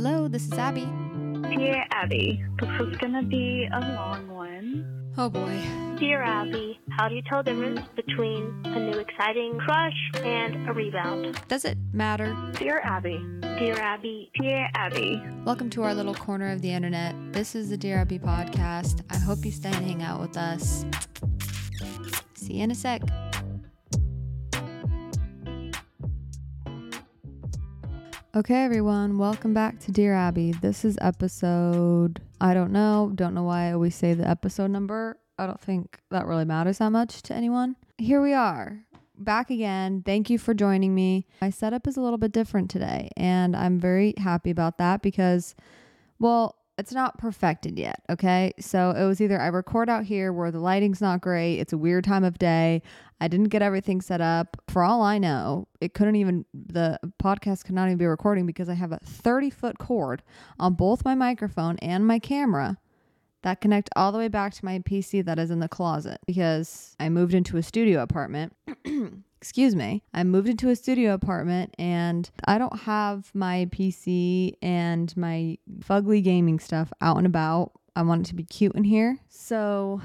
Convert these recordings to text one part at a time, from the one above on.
Hello, this is Abbey. Dear Abbey, this is gonna be a long one. Oh boy. Dear Abbey, how do you tell the difference between a new exciting crush and a rebound? Does it matter? Dear Abbey, Dear Abbey, dear Abbey, Welcome to our little corner of the internet. This is the Dear Abbey podcast. I hope you stay and hang out with us. See you in a sec. Okay, everyone, welcome back to Dear Abbey. This is episode, I don't know, don't know why I always say the episode number. I don't think that really matters that much to anyone. Here we are, back again. Thank you for joining me. My setup is a little bit different today, and I'm very happy about that because, well, it's not perfected yet. Okay. So it was either I record out here where the lighting's not great, it's a weird time of day. I didn't get everything set up. For all I know, it couldn't even, the podcast could not even be recording because I have a 30 foot cord on both my microphone and my camera that connect all the way back to my PC that is in the closet because I moved into a studio apartment. Excuse me. I moved into a studio apartment and I don't have my PC and my fugly gaming stuff out and about. I want it to be cute in here. So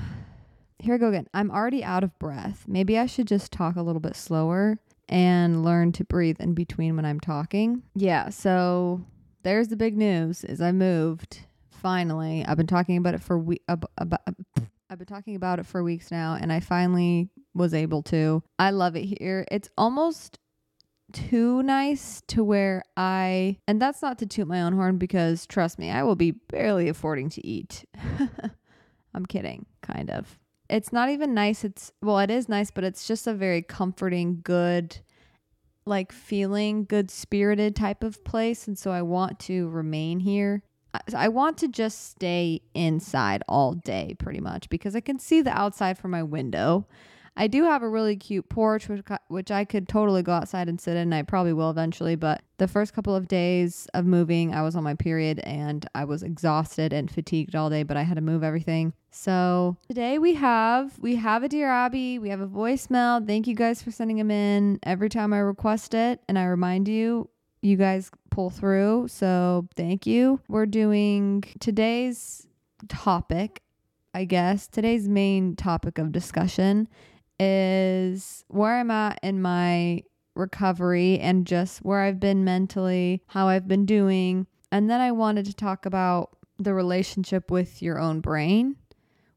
here I go again. I'm already out of breath. Maybe I should just talk a little bit slower and learn to breathe in between when I'm talking. Yeah, so there's the big news is I moved finally. I've been talking about it for we ab- ab- I've been talking about it for weeks now and I finally was able to. I love it here. It's almost too nice to where I and that's not to toot my own horn because trust me, I will be barely affording to eat. I'm kidding, kind of. It's not even nice. It's well, it is nice, but it's just a very comforting, good like feeling, good spirited type of place and so I want to remain here. I- want to just stay inside all day pretty much because I can see the outside from my window. I do have a really cute porch which which I could totally go outside and sit in. and I probably will eventually, but the first couple of days of moving, I was on my period and I was exhausted and fatigued all day, but I had to move everything. So, today we have we have a dear Abbey, we have a voicemail. Thank you guys for sending them in every time I request it and I remind you you guys pull through. So, thank you. We're doing today's topic, I guess. Today's main topic of discussion is where I'm at in my recovery and just where I've been mentally, how I've been doing. And then I wanted to talk about the relationship with your own brain,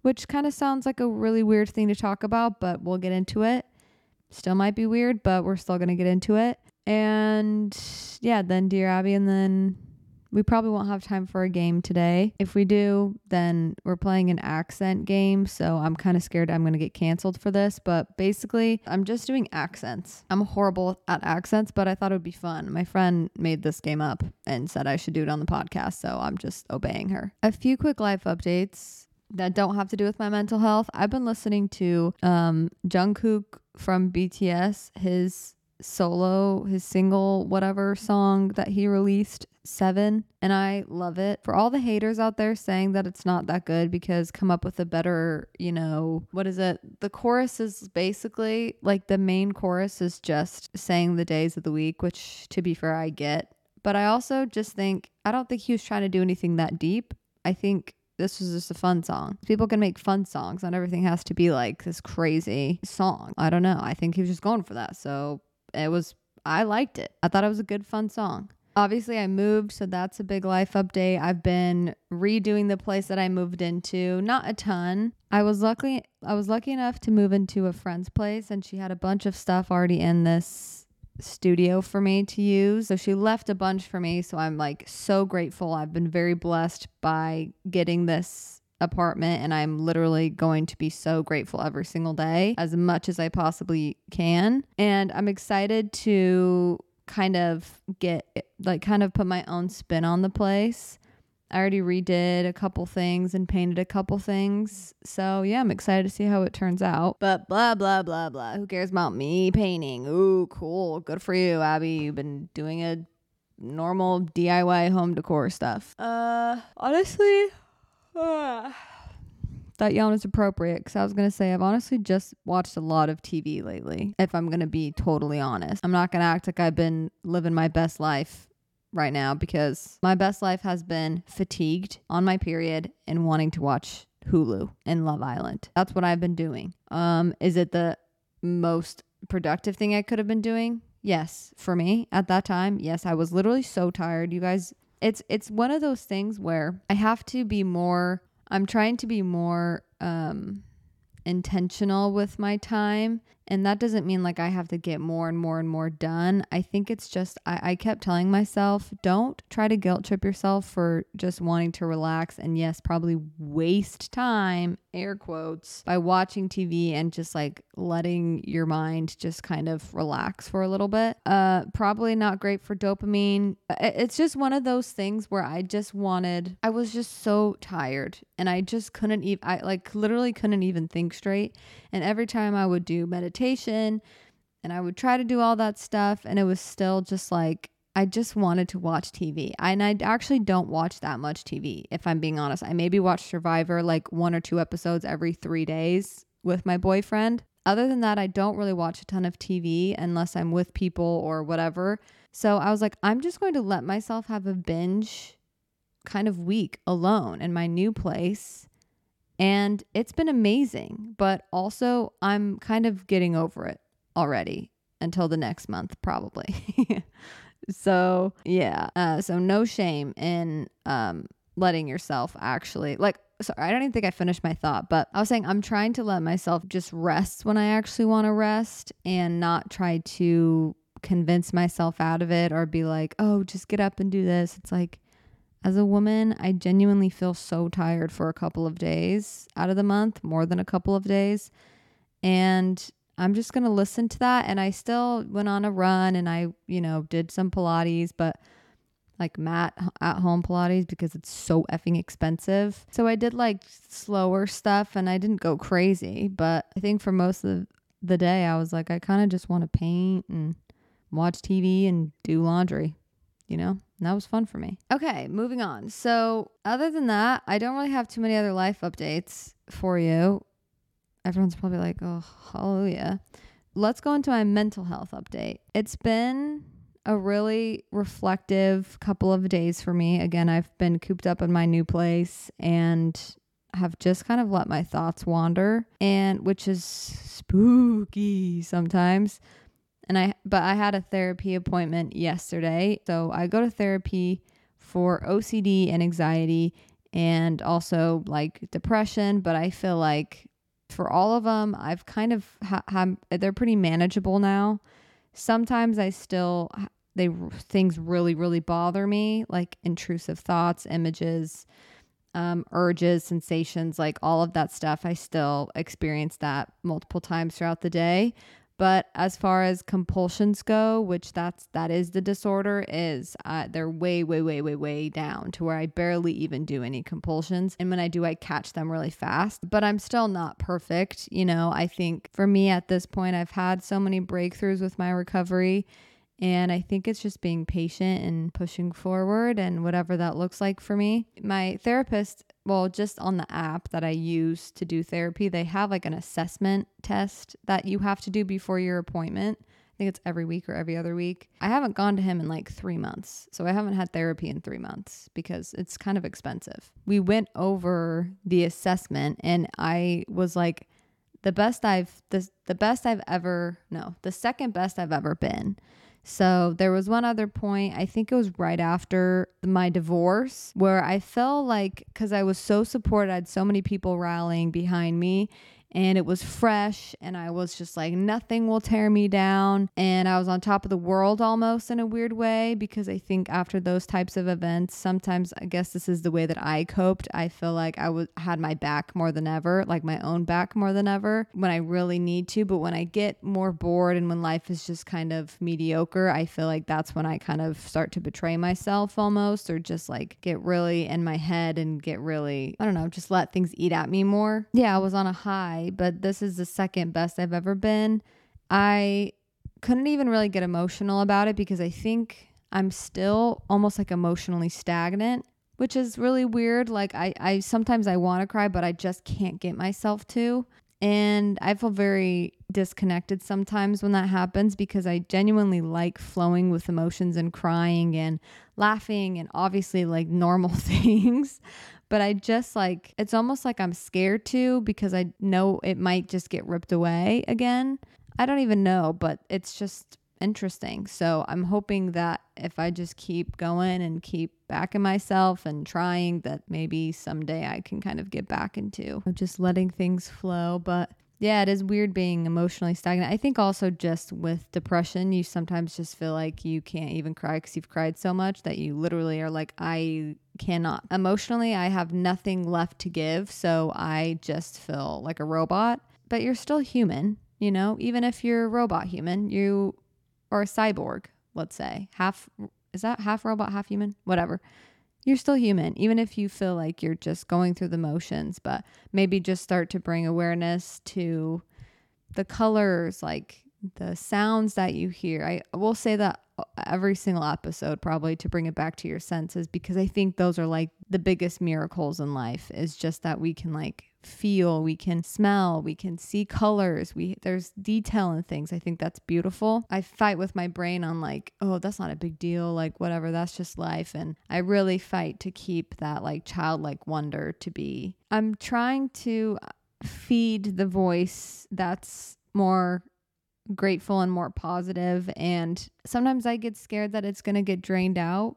which kind of sounds like a really weird thing to talk about, but we'll get into it. Still might be weird, but we're still going to get into it. And yeah, then Dear Abbey, and then we probably won't have time for a game today. If we do, then we're playing an accent game. So I'm kind of scared I'm going to get canceled for this. But basically, I'm just doing accents. I'm horrible at accents, but I thought it would be fun. My friend made this game up and said I should do it on the podcast. So I'm just obeying her. A few quick life updates that don't have to do with my mental health. I've been listening to um, Jungkook from BTS, his solo, his single, whatever song that he released, Seven, and I love it. For all the haters out there saying that it's not that good because come up with a better, you know, what is it? The chorus is basically like the main chorus is just saying the days of the week, which to be fair, I get. But I also just think, I don't think he was trying to do anything that deep. I think this was just a fun song. People can make fun songs, not everything has to be like this crazy song. I don't know. I think he was just going for that. So it was, I liked it. I thought it was a good, fun song. Obviously, I moved, so that's a big life update. I've been redoing the place that I moved into, not a ton. I was lucky I was lucky enough to move into a friend's place and she had a bunch of stuff already in this studio for me to use. So she left a bunch for me, so I'm like so grateful. I've been very blessed by getting this apartment and I'm literally going to be so grateful every single day as much as I possibly can. And I'm excited to kind of get like kind of put my own spin on the place. I already redid a couple things and painted a couple things. So, yeah, I'm excited to see how it turns out. But blah, blah, blah, blah. Who cares about me painting? Ooh, cool. Good for you, Abbey. You've been doing a normal DIY home decor stuff. Uh, honestly, that yawn is appropriate because I was going to say I've honestly just watched a lot of TV lately, if I'm going to be totally honest. I'm not going to act like I've been living my best life right now because my best life has been fatigued on my period and wanting to watch Hulu and Love Island. That's what I've been doing. Um, is it the most productive thing I could have been doing? Yes, for me at that time. Yes, I was literally so tired. You guys, it's it's one of those things where I have to be more I'm trying to be more um intentional with my time and that doesn't mean like I have to get more and more and more done. I think it's just, I, I kept telling myself, don't try to guilt trip yourself for just wanting to relax and, yes, probably waste time, air quotes, by watching TV and just like letting your mind just kind of relax for a little bit. Uh, probably not great for dopamine. It's just one of those things where I just wanted, I was just so tired and I just couldn't even, I like literally couldn't even think straight. And every time I would do meditation and I would try to do all that stuff, and it was still just like, I just wanted to watch TV. And I actually don't watch that much TV, if I'm being honest. I maybe watch Survivor like one or two episodes every three days with my boyfriend. Other than that, I don't really watch a ton of TV unless I'm with people or whatever. So I was like, I'm just going to let myself have a binge kind of week alone in my new place and it's been amazing, but also I'm kind of getting over it already until the next month, probably. so, yeah. Uh, so, no shame in um, letting yourself actually, like, sorry, I don't even think I finished my thought, but I was saying I'm trying to let myself just rest when I actually want to rest and not try to convince myself out of it or be like, oh, just get up and do this. It's like, as a woman, I genuinely feel so tired for a couple of days out of the month, more than a couple of days. And I'm just going to listen to that. And I still went on a run and I, you know, did some Pilates, but like mat at home Pilates because it's so effing expensive. So I did like slower stuff and I didn't go crazy. But I think for most of the day, I was like, I kind of just want to paint and watch TV and do laundry you know, and that was fun for me. Okay, moving on. So, other than that, I don't really have too many other life updates for you. Everyone's probably like, oh, hallelujah. Let's go into my mental health update. It's been a really reflective couple of days for me. Again, I've been cooped up in my new place and have just kind of let my thoughts wander and which is spooky sometimes and I but I had a therapy appointment yesterday. So I go to therapy for OCD and anxiety and also like depression, but I feel like for all of them, I've kind of ha- they're pretty manageable now. Sometimes I still they things really really bother me, like intrusive thoughts, images, um, urges, sensations, like all of that stuff. I still experience that multiple times throughout the day. But as far as compulsions go, which that's that is the disorder, is uh, they're way, way, way, way, way down to where I barely even do any compulsions. And when I do, I catch them really fast. But I'm still not perfect. You know, I think for me at this point, I've had so many breakthroughs with my recovery. And I think it's just being patient and pushing forward and whatever that looks like for me. My therapist well, just on the app that I use to do therapy, they have like an assessment test that you have to do before your appointment. I think it's every week or every other week. I haven't gone to him in like three months. So I haven't had therapy in three months because it's kind of expensive. We went over the assessment and I was like, the best I've the, the best I've ever no, the second best I've ever been. So there was one other point, I think it was right after my divorce, where I felt like because I was so supported, I had so many people rallying behind me and it was fresh and I was just like nothing will tear me down. And I was on top of the world almost in a weird way because I think after those types of events sometimes I guess this is the way that I coped I feel like I was had my back more than ever like my own back more than ever when I really need to. But when I get more bored and when life is just kind of mediocre I feel like that's when I kind of start to betray myself almost or just like get really in my head and get really I don't know just let things eat at me more. Yeah I was on a high high, but this is the second best I've ever been. I couldn't even really get emotional about it because I think I'm still almost like emotionally stagnant, which is really weird. Like I, I sometimes I want to cry, but I just can't get myself to. And I feel very disconnected sometimes when that happens because I genuinely like flowing with emotions and crying and laughing and obviously like normal things. But I just like, it's almost like I'm scared to because I know it might just get ripped away again. I don't even know, but it's just interesting. So I'm hoping that if I just keep going and keep backing myself and trying, that maybe someday I can kind of get back into just letting things flow. But yeah, it is weird being emotionally stagnant. I think also just with depression, you sometimes just feel like you can't even cry because you've cried so much that you literally are like, I cannot. Emotionally, I have nothing left to give. So I just feel like a robot. But you're still human, you know? Even if you're a robot human, you or a cyborg, let's say, half is that half robot, half human? Whatever. You're still human, even if you feel like you're just going through the motions, but maybe just start to bring awareness to the colors, like the sounds that you hear. I will say that every single episode probably to bring it back to your senses because I think those are like the biggest miracles in life is just that we can like feel, we can smell, we can see colors. We there's detail in things. I think that's beautiful. I fight with my brain on like, oh, that's not a big deal, like whatever, that's just life and I really fight to keep that like childlike wonder to be. I'm trying to uh, feed the voice that's more grateful and more positive and sometimes I get scared that it's going to get drained out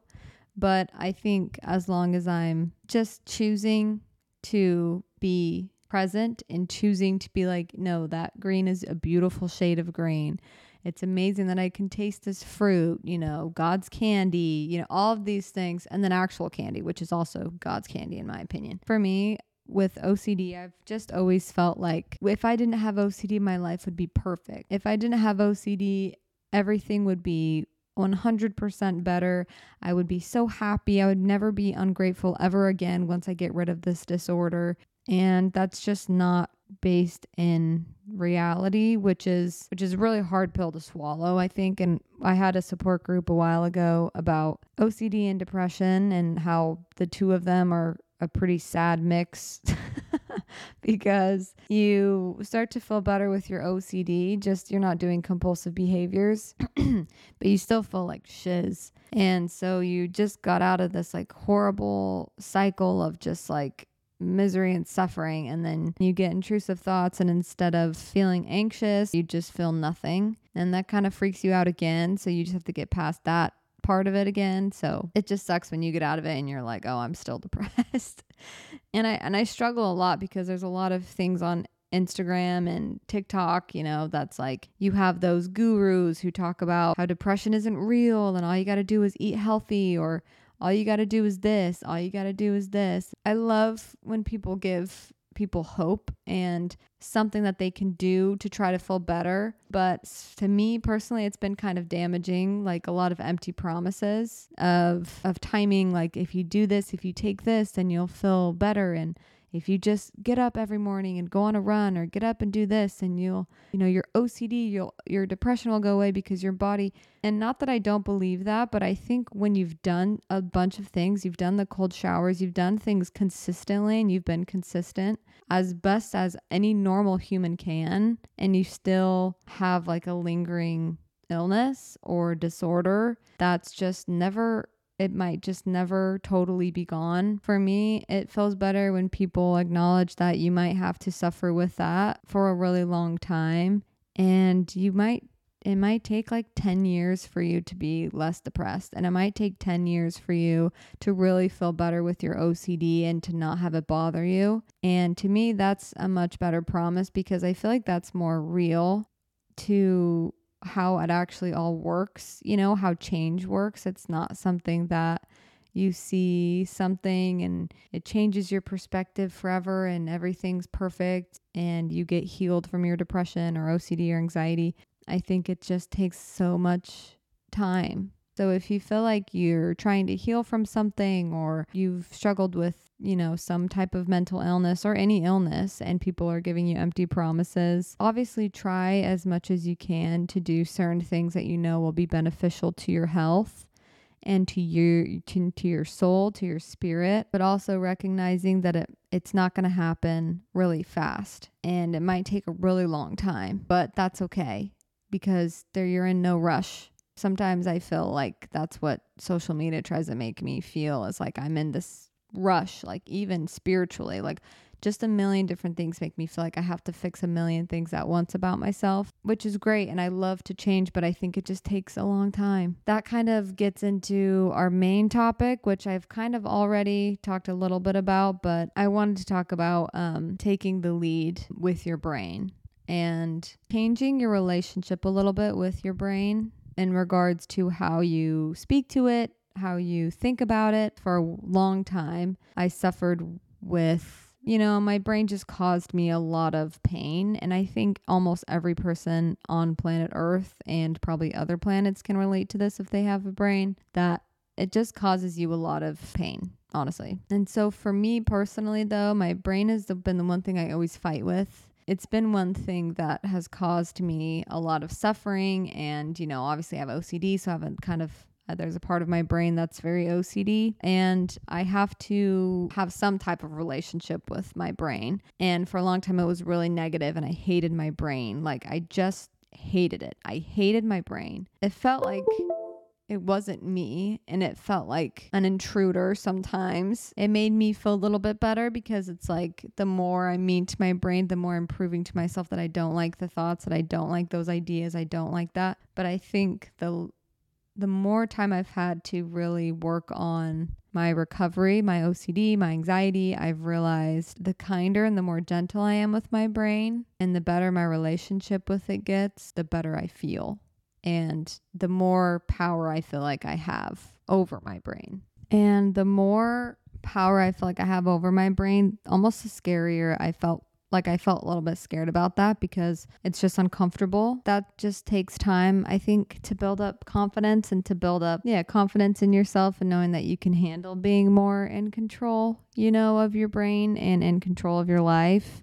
but I think as long as I'm just choosing to be present and choosing to be like, no, that green is a beautiful shade of green. It's amazing that I can taste this fruit, you know, God's candy, you know, all of these things, and then actual candy, which is also God's candy, in my opinion. For me, with OCD, I've just always felt like if I didn't have OCD, my life would be perfect. If I didn't have OCD, everything would be 100% better. I would be so happy. I would never be ungrateful ever again once I get rid of this disorder. And that's just not based in reality, which is which is a really hard pill to swallow, I think. And I had a support group a while ago about OCD and depression and how the two of them are a pretty sad mix because you start to feel better with your OCD, just you're not doing compulsive behaviors, but you still feel like shiz. And so you just got out of this like horrible cycle of just like misery and suffering and then you get intrusive thoughts and instead of feeling anxious you just feel nothing and that kind of freaks you out again so you just have to get past that part of it again. So it just sucks when you get out of it and you're like, oh, I'm still depressed. and I and I struggle a lot because there's a lot of things on Instagram and TikTok, you know, that's like you have those gurus who talk about how depression isn't real and all you got to do is eat healthy or all you got to do is this, all you got to do is this. I love when people give people hope and something that they can do to try to feel better. But to me personally, it's been kind of damaging, like a lot of empty promises of of timing like if you do this, if you take this, then you'll feel better and if you just get up every morning and go on a run or get up and do this and you'll you know your OCD you'll your depression will go away because your body and not that I don't believe that but I think when you've done a bunch of things you've done the cold showers you've done things consistently and you've been consistent as best as any normal human can and you still have like a lingering illness or disorder that's just never it might just never totally be gone. For me, it feels better when people acknowledge that you might have to suffer with that for a really long time and you might it might take like 10 years for you to be less depressed and it might take 10 years for you to really feel better with your OCD and to not have it bother you. And to me that's a much better promise because I feel like that's more real to how it actually all works, you know, how change works. It's not something that you see something and it changes your perspective forever and everything's perfect and you get healed from your depression or OCD or anxiety. I think it just takes so much time. So if you feel like you're trying to heal from something or you've struggled with you know, some type of mental illness or any illness and people are giving you empty promises, obviously try as much as you can to do certain things that you know will be beneficial to your health and to your to, to your soul, to your spirit, but also recognizing that it it's not going to happen really fast and it might take a really long time, but that's okay because there you're in no rush. Sometimes I feel like that's what social media tries to make me feel is like I'm in this rush, like even spiritually, like just a million different things make me feel like I have to fix a million things at once about myself, which is great. And I love to change, but I think it just takes a long time. That kind of gets into our main topic, which I've kind of already talked a little bit about, but I wanted to talk about um, taking the lead with your brain and changing your relationship a little bit with your brain in regards to how you speak to it, how you think about it. For a long time, I suffered with you know, my brain just caused me a lot of pain. And I think almost every person on planet Earth and probably other planets can relate to this if they have a brain, that it just causes you a lot of pain, honestly. And so for me personally, though, my brain has been the one thing I always fight with. It's been one thing that has caused me a lot of suffering. And, you know, obviously I have OCD, so I have a kind of Uh, there's a part of my brain that's very OCD, and I have to have some type of relationship with my brain. And for a long time, it was really negative, and I hated my brain. Like, I just hated it. I hated my brain. It felt like it wasn't me and it felt like an intruder sometimes. It made me feel a little bit better because it's like the more I mean to my brain, the more I'm proving to myself that I don't like the thoughts, that I don't like those ideas, I don't like that. But I think the the more time I've had to really work on my recovery, my OCD, my anxiety, I've realized the kinder and the more gentle I am with my brain and the better my relationship with it gets, the better I feel. And the more power I feel like I have over my brain. And the more power I feel like I have over my brain, almost the scarier I felt like I felt a little bit scared about that because it's just uncomfortable. That just takes time, I think, to build up confidence and to build up, yeah, confidence in yourself and knowing that you can handle being more in control, you know, of your brain and in control of your life.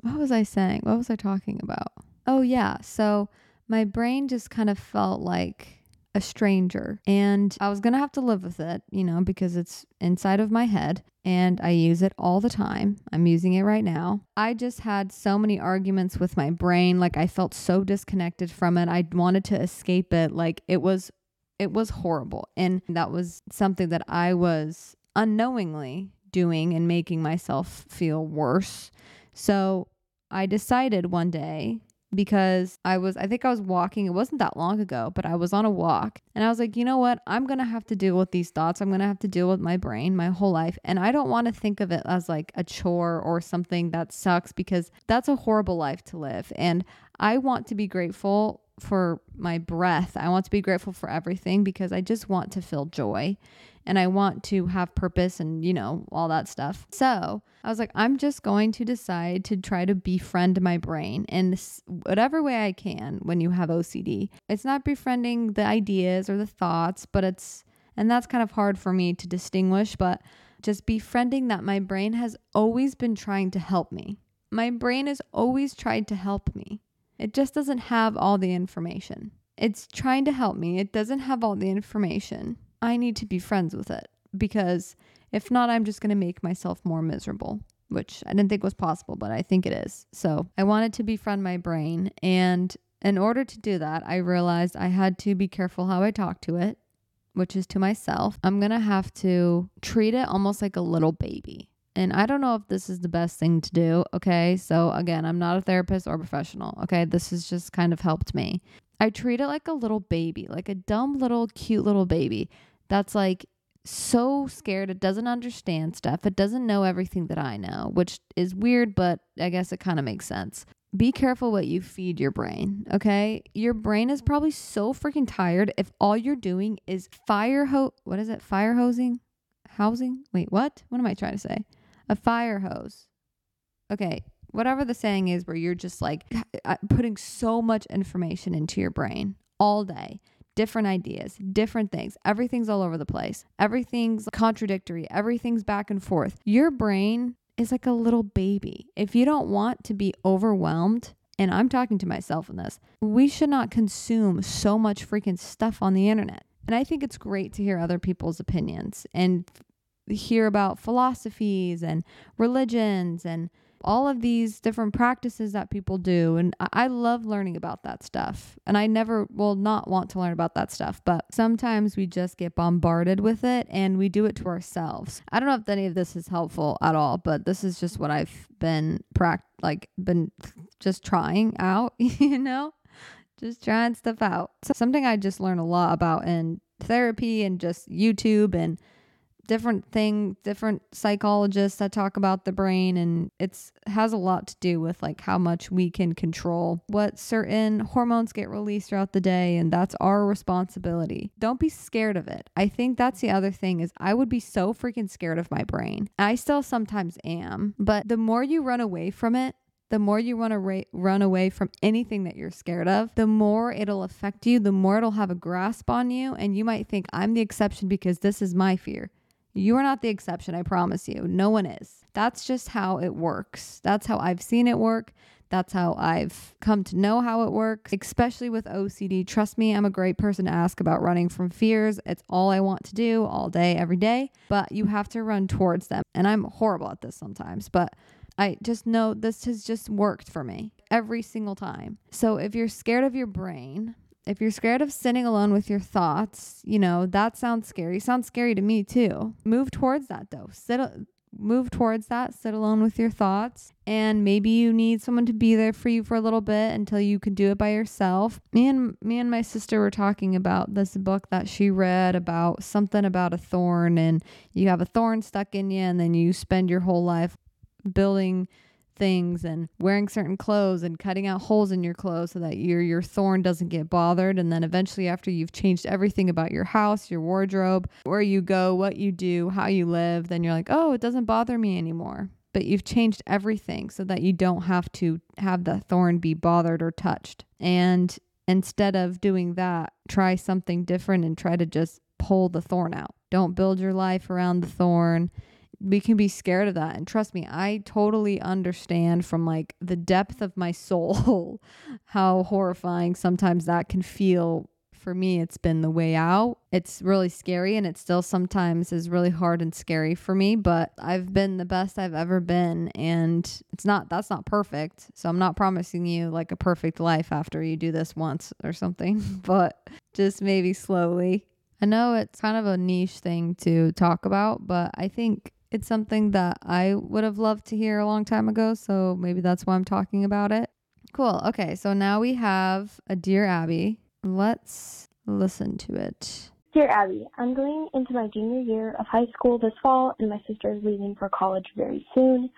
What was I saying? What was I talking about? Oh, yeah. So my brain just kind of felt like a stranger and I was going to have to live with it, you know, because it's inside of my head and I use it all the time. I'm using it right now. I just had so many arguments with my brain like I felt so disconnected from it. I wanted to escape it like it was it was horrible and that was something that I was unknowingly doing and making myself feel worse. So I decided one day because I was, I think I was walking. It wasn't that long ago, but I was on a walk and I was like, you know what? I'm going to have to deal with these thoughts. I'm going to have to deal with my brain my whole life. And I don't want to think of it as like a chore or something that sucks because that's a horrible life to live. And I want to be grateful for my breath. I want to be grateful for everything because I just want to feel joy and I want to have purpose and, you know, all that stuff. So I was like, I'm just going to decide to try to befriend my brain in whatever way I can when you have OCD. It's not befriending the ideas or the thoughts, but it's, and that's kind of hard for me to distinguish, but just befriending that my brain has always been trying to help me. My brain has always tried to help me. It just doesn't have all the information. It's trying to help me. It doesn't have all the information. I need to be friends with it because if not, I'm just going to make myself more miserable, which I didn't think was possible, but I think it is. So I wanted to befriend my brain. And in order to do that, I realized I had to be careful how I talk to it, which is to myself. I'm going to have to treat it almost like a little baby. And I don't know if this is the best thing to do. Okay. So, again, I'm not a therapist or professional. Okay. This has just kind of helped me. I treat it like a little baby, like a dumb little cute little baby that's like so scared it doesn't understand stuff. It doesn't know everything that I know, which is weird, but I guess it kind of makes sense. Be careful what you feed your brain, okay? Your brain is probably so freaking tired if all you're doing is fire ho what is it? Fire hosing? Housing? Wait, what? What am I trying to say? A fire hose. Okay, whatever the saying is where you're just like uh, putting so much information into your brain all day different ideas, different things. Everything's all over the place. Everything's contradictory. Everything's back and forth. Your brain is like a little baby. If you don't want to be overwhelmed, and I'm talking to myself in this, we should not consume so much freaking stuff on the internet. And I think it's great to hear other people's opinions and hear about philosophies and religions and all of these different practices that people do. And I love learning about that stuff. And I never will not want to learn about that stuff, but sometimes we just get bombarded with it and we do it to ourselves. I don't know if any of this is helpful at all, but this is just what I've been pract like been just trying out, you know? Just trying stuff out. So something I just learned a lot about in therapy and just YouTube and different thing different psychologists that talk about the brain and it's has a lot to do with like how much we can control what certain hormones get released throughout the day and that's our responsibility don't be scared of it i think that's the other thing is i would be so freaking scared of my brain i still sometimes am but the more you run away from it the more you want to ra- run away from anything that you're scared of, the more it'll affect you, the more it'll have a grasp on you. And you might think, I'm the exception because this is my fear. You are not the exception, I promise you. No one is. That's just how it works. That's how I've seen it work. That's how I've come to know how it works, especially with OCD. Trust me, I'm a great person to ask about running from fears. It's all I want to do all day, every day, but you have to run towards them. And I'm horrible at this sometimes, but I just know this has just worked for me every single time. So if you're scared of your brain, if you're scared of sitting alone with your thoughts, you know, that sounds scary. Sounds scary to me too. Move towards that though. Sit move towards that. Sit alone with your thoughts and maybe you need someone to be there for you for a little bit until you can do it by yourself. Me and me and my sister were talking about this book that she read about something about a thorn and you have a thorn stuck in you and then you spend your whole life building things and wearing certain clothes and cutting out holes in your clothes so that your your thorn doesn't get bothered and then eventually after you've changed everything about your house, your wardrobe, where you go, what you do, how you live, then you're like, "Oh, it doesn't bother me anymore." But you've changed everything so that you don't have to have the thorn be bothered or touched. And instead of doing that, try something different and try to just pull the thorn out. Don't build your life around the thorn we can be scared of that. And trust me, I totally understand from like the depth of my soul how horrifying sometimes that can feel. For me, it's been the way out. It's really scary and it still sometimes is really hard and scary for me, but I've been the best I've ever been. And it's not, that's not perfect. So I'm not promising you like a perfect life after you do this once or something, but just maybe slowly. I know it's kind of a niche thing to talk about, but I think it's something that I would have loved to hear a long time ago. So maybe that's why I'm talking about it. Cool. Okay. So now we have a Dear Abbey. Let's listen to it. Dear Abbey, I'm going into my junior year of high school this fall, and my sister is leaving for college very soon.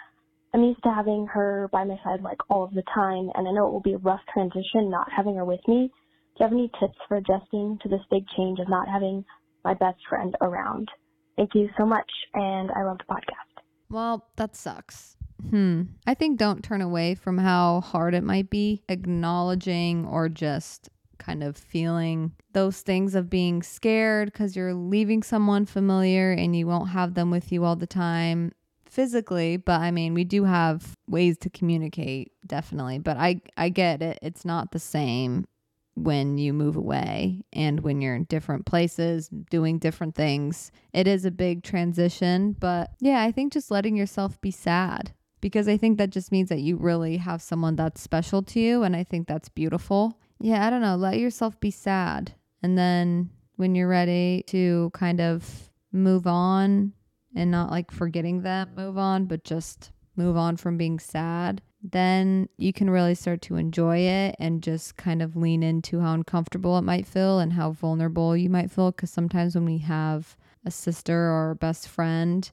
I'm used to having her by my side like all of the time, and I know it will be a rough transition not having her with me. Do you have any tips for adjusting to this big change of not having my best friend around? Thank you so much, and I love the podcast. Well, that sucks. Hmm. I think don't turn away from how hard it might be, acknowledging or just kind of feeling those things of being scared because you're leaving someone familiar and you won't have them with you all the time physically but i mean we do have ways to communicate definitely but i i get it it's not the same when you move away and when you're in different places doing different things. It is a big transition, but yeah, I think just letting yourself be sad because I think that just means that you really have someone that's special to you and I think that's beautiful. Yeah, I don't know, let yourself be sad and then when you're ready to kind of move on and not like forgetting them, move on, but just move on from being sad then you can really start to enjoy it and just kind of lean into how uncomfortable it might feel and how vulnerable you might feel. Because sometimes when we have a sister or a best friend,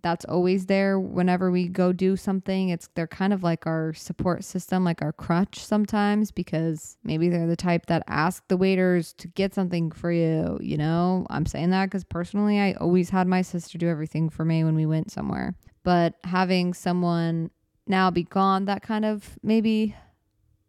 that's always there whenever we go do something. It's they're kind of like our support system, like our crutch sometimes because maybe they're the type that ask the waiters to get something for you, you know? I'm saying that cuz personally I always had my sister do everything for me when we went somewhere. But having someone now be gone that kind of maybe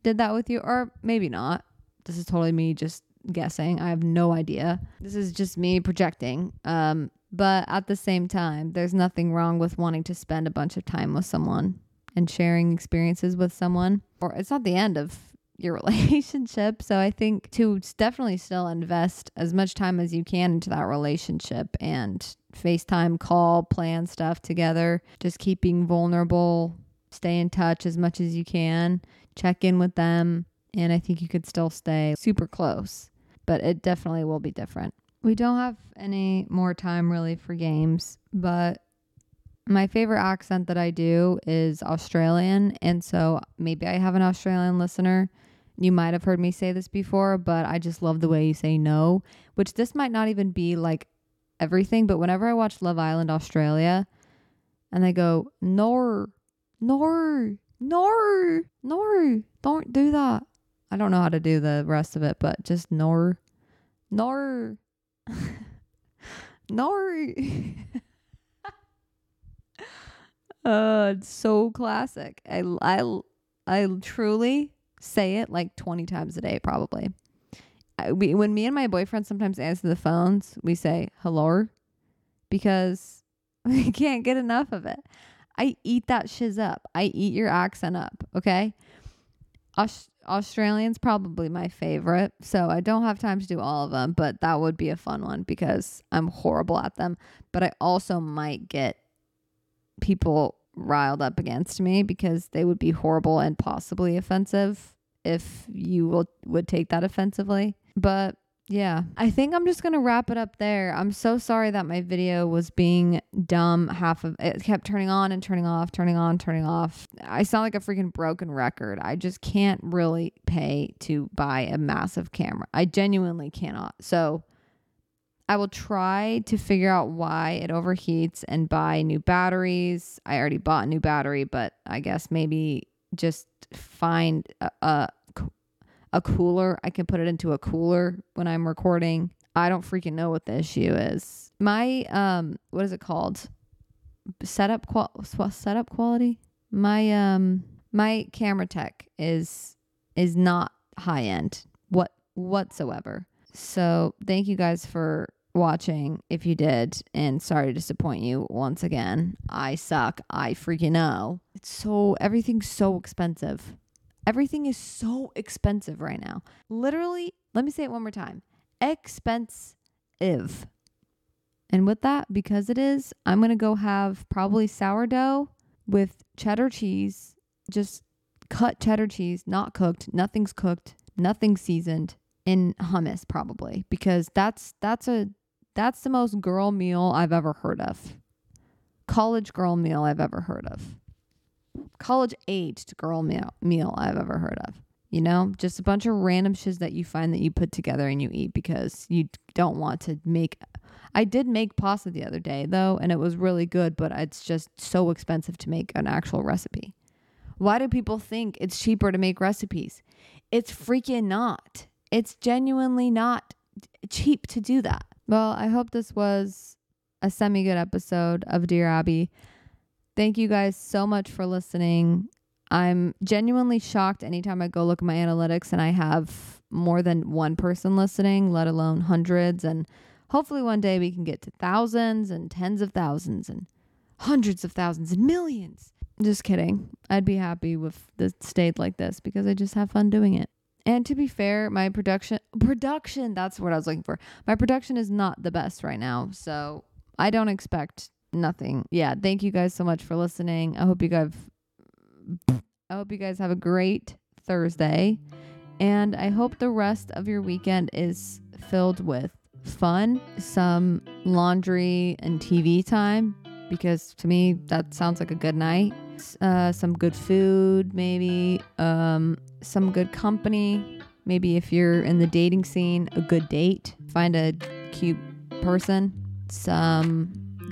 did that with you or maybe not. This is totally me just guessing. I have no idea. This is just me projecting um but at the same time there's nothing wrong with wanting to spend a bunch of time with someone and sharing experiences with someone or it's not the end of your relationship. So I think to definitely still invest as much time as you can into that relationship and FaceTime call, plan stuff together, just keeping vulnerable, stay in touch as much as you can, check in with them. And I think you could still stay super close, but it definitely will be different. We don't have any more time really for games, but my favorite accent that I do is Australian. And so maybe I have an Australian listener. You might have heard me say this before, but I just love the way you say no, which this might not even be like everything, but whenever I watch Love Island Australia and they go, nor, nor, nor, nor, don't do that. I don't know how to do the rest of it, but just nor, nor, nor. uh, it's so classic. I, I, I truly say it like 20 times a day, probably. I, we, when me and my boyfriend sometimes answer the phones, we say hello because we can't get enough of it. I eat that shiz up. I eat your accent up. Okay. Aus- Australian's probably my favorite. So I don't have time to do all of them, but that would be a fun one because I'm horrible at them. But I also might get people riled up against me because they would be horrible and possibly offensive if you will would take that offensively. But yeah, I think I'm just going to wrap it up there. I'm so sorry that my video was being dumb. Half of it kept turning on and turning off, turning on, turning off. I sound like a freaking broken record. I just can't really pay to buy a massive camera. I genuinely cannot. So I will try to figure out why it overheats and buy new batteries. I already bought a new battery, but I guess maybe just find a, a a cooler. I can put it into a cooler when I'm recording. I don't freaking know what the issue is. My um what is it called? Setup qual setup quality? My um my camera tech is is not high end what whatsoever. So, thank you guys for watching if you did and sorry to disappoint you once again. I suck. I freaking know. It's so everything's so expensive. Everything is so expensive right now. Literally, let me say it one more time expensive. And with that, because it is, I'm going to go have probably sourdough with cheddar cheese, just cut cheddar cheese, not cooked, nothing's cooked, nothing seasoned, in hummus probably because that's that's a that's the most girl meal I've ever heard of. College girl meal I've ever heard of college aged girl meal, meal I've ever heard of. You know, just a bunch of random shiz that you find that you put together and you eat because you don't want to make. I did make pasta the other day though, and it was really good, but it's just so expensive to make an actual recipe. Why do people think it's cheaper to make recipes? It's freaking not. It's genuinely not cheap to do that. Well, I hope this was a semi good episode of Dear Abbey. Thank you guys so much for listening. I'm genuinely shocked anytime I go look at my analytics and I have more than one person listening, let alone hundreds. And hopefully one day we can get to thousands and tens of thousands and hundreds of thousands and millions. Just kidding. I'd be happy with the state like this because I just have fun doing it. And to be fair, my production production, that's what I was looking for. My production is not the best right now. So I don't expect nothing. Yeah, thank you guys so much for listening. I hope you guys I hope you guys have a great Thursday. And I hope the rest of your weekend is filled with fun, some laundry and TV time because to me that sounds like a good night. Uh, some good food, maybe um, some good company. Maybe if you're in the dating scene, a good date. Find a cute person. Some